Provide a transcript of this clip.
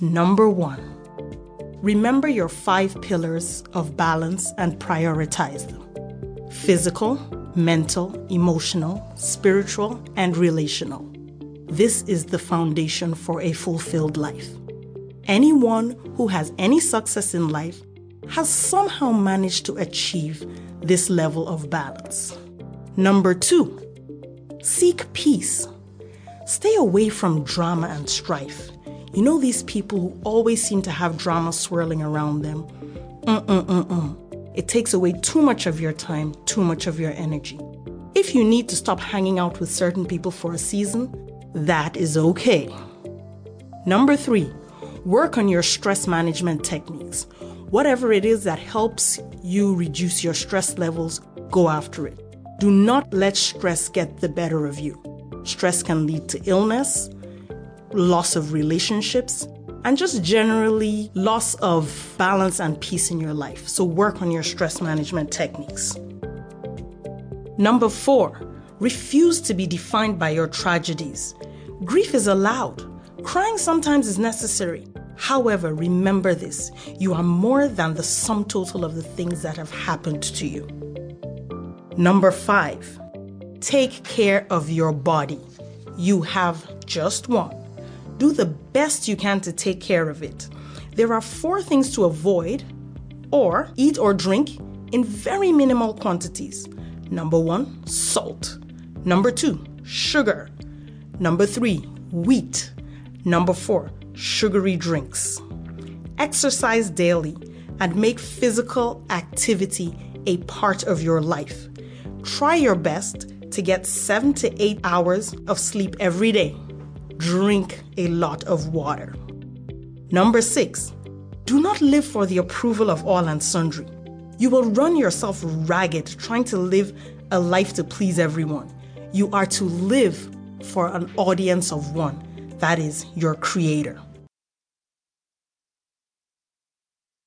Number one, remember your five pillars of balance and prioritize them physical, mental, emotional, spiritual, and relational. This is the foundation for a fulfilled life. Anyone who has any success in life has somehow managed to achieve this level of balance. Number two, seek peace. Stay away from drama and strife. You know these people who always seem to have drama swirling around them? Mm-mm-mm-mm. It takes away too much of your time, too much of your energy. If you need to stop hanging out with certain people for a season, that is okay. Number three, work on your stress management techniques. Whatever it is that helps you reduce your stress levels, go after it. Do not let stress get the better of you. Stress can lead to illness, loss of relationships, and just generally loss of balance and peace in your life. So, work on your stress management techniques. Number four, refuse to be defined by your tragedies. Grief is allowed, crying sometimes is necessary. However, remember this you are more than the sum total of the things that have happened to you. Number five, take care of your body. You have just one. Do the best you can to take care of it. There are four things to avoid or eat or drink in very minimal quantities. Number one, salt. Number two, sugar. Number three, wheat. Number four, sugary drinks. Exercise daily and make physical activity a part of your life. Try your best to get seven to eight hours of sleep every day drink a lot of water. Number six, do not live for the approval of all and sundry. You will run yourself ragged trying to live a life to please everyone. You are to live for an audience of one, that is, your Creator.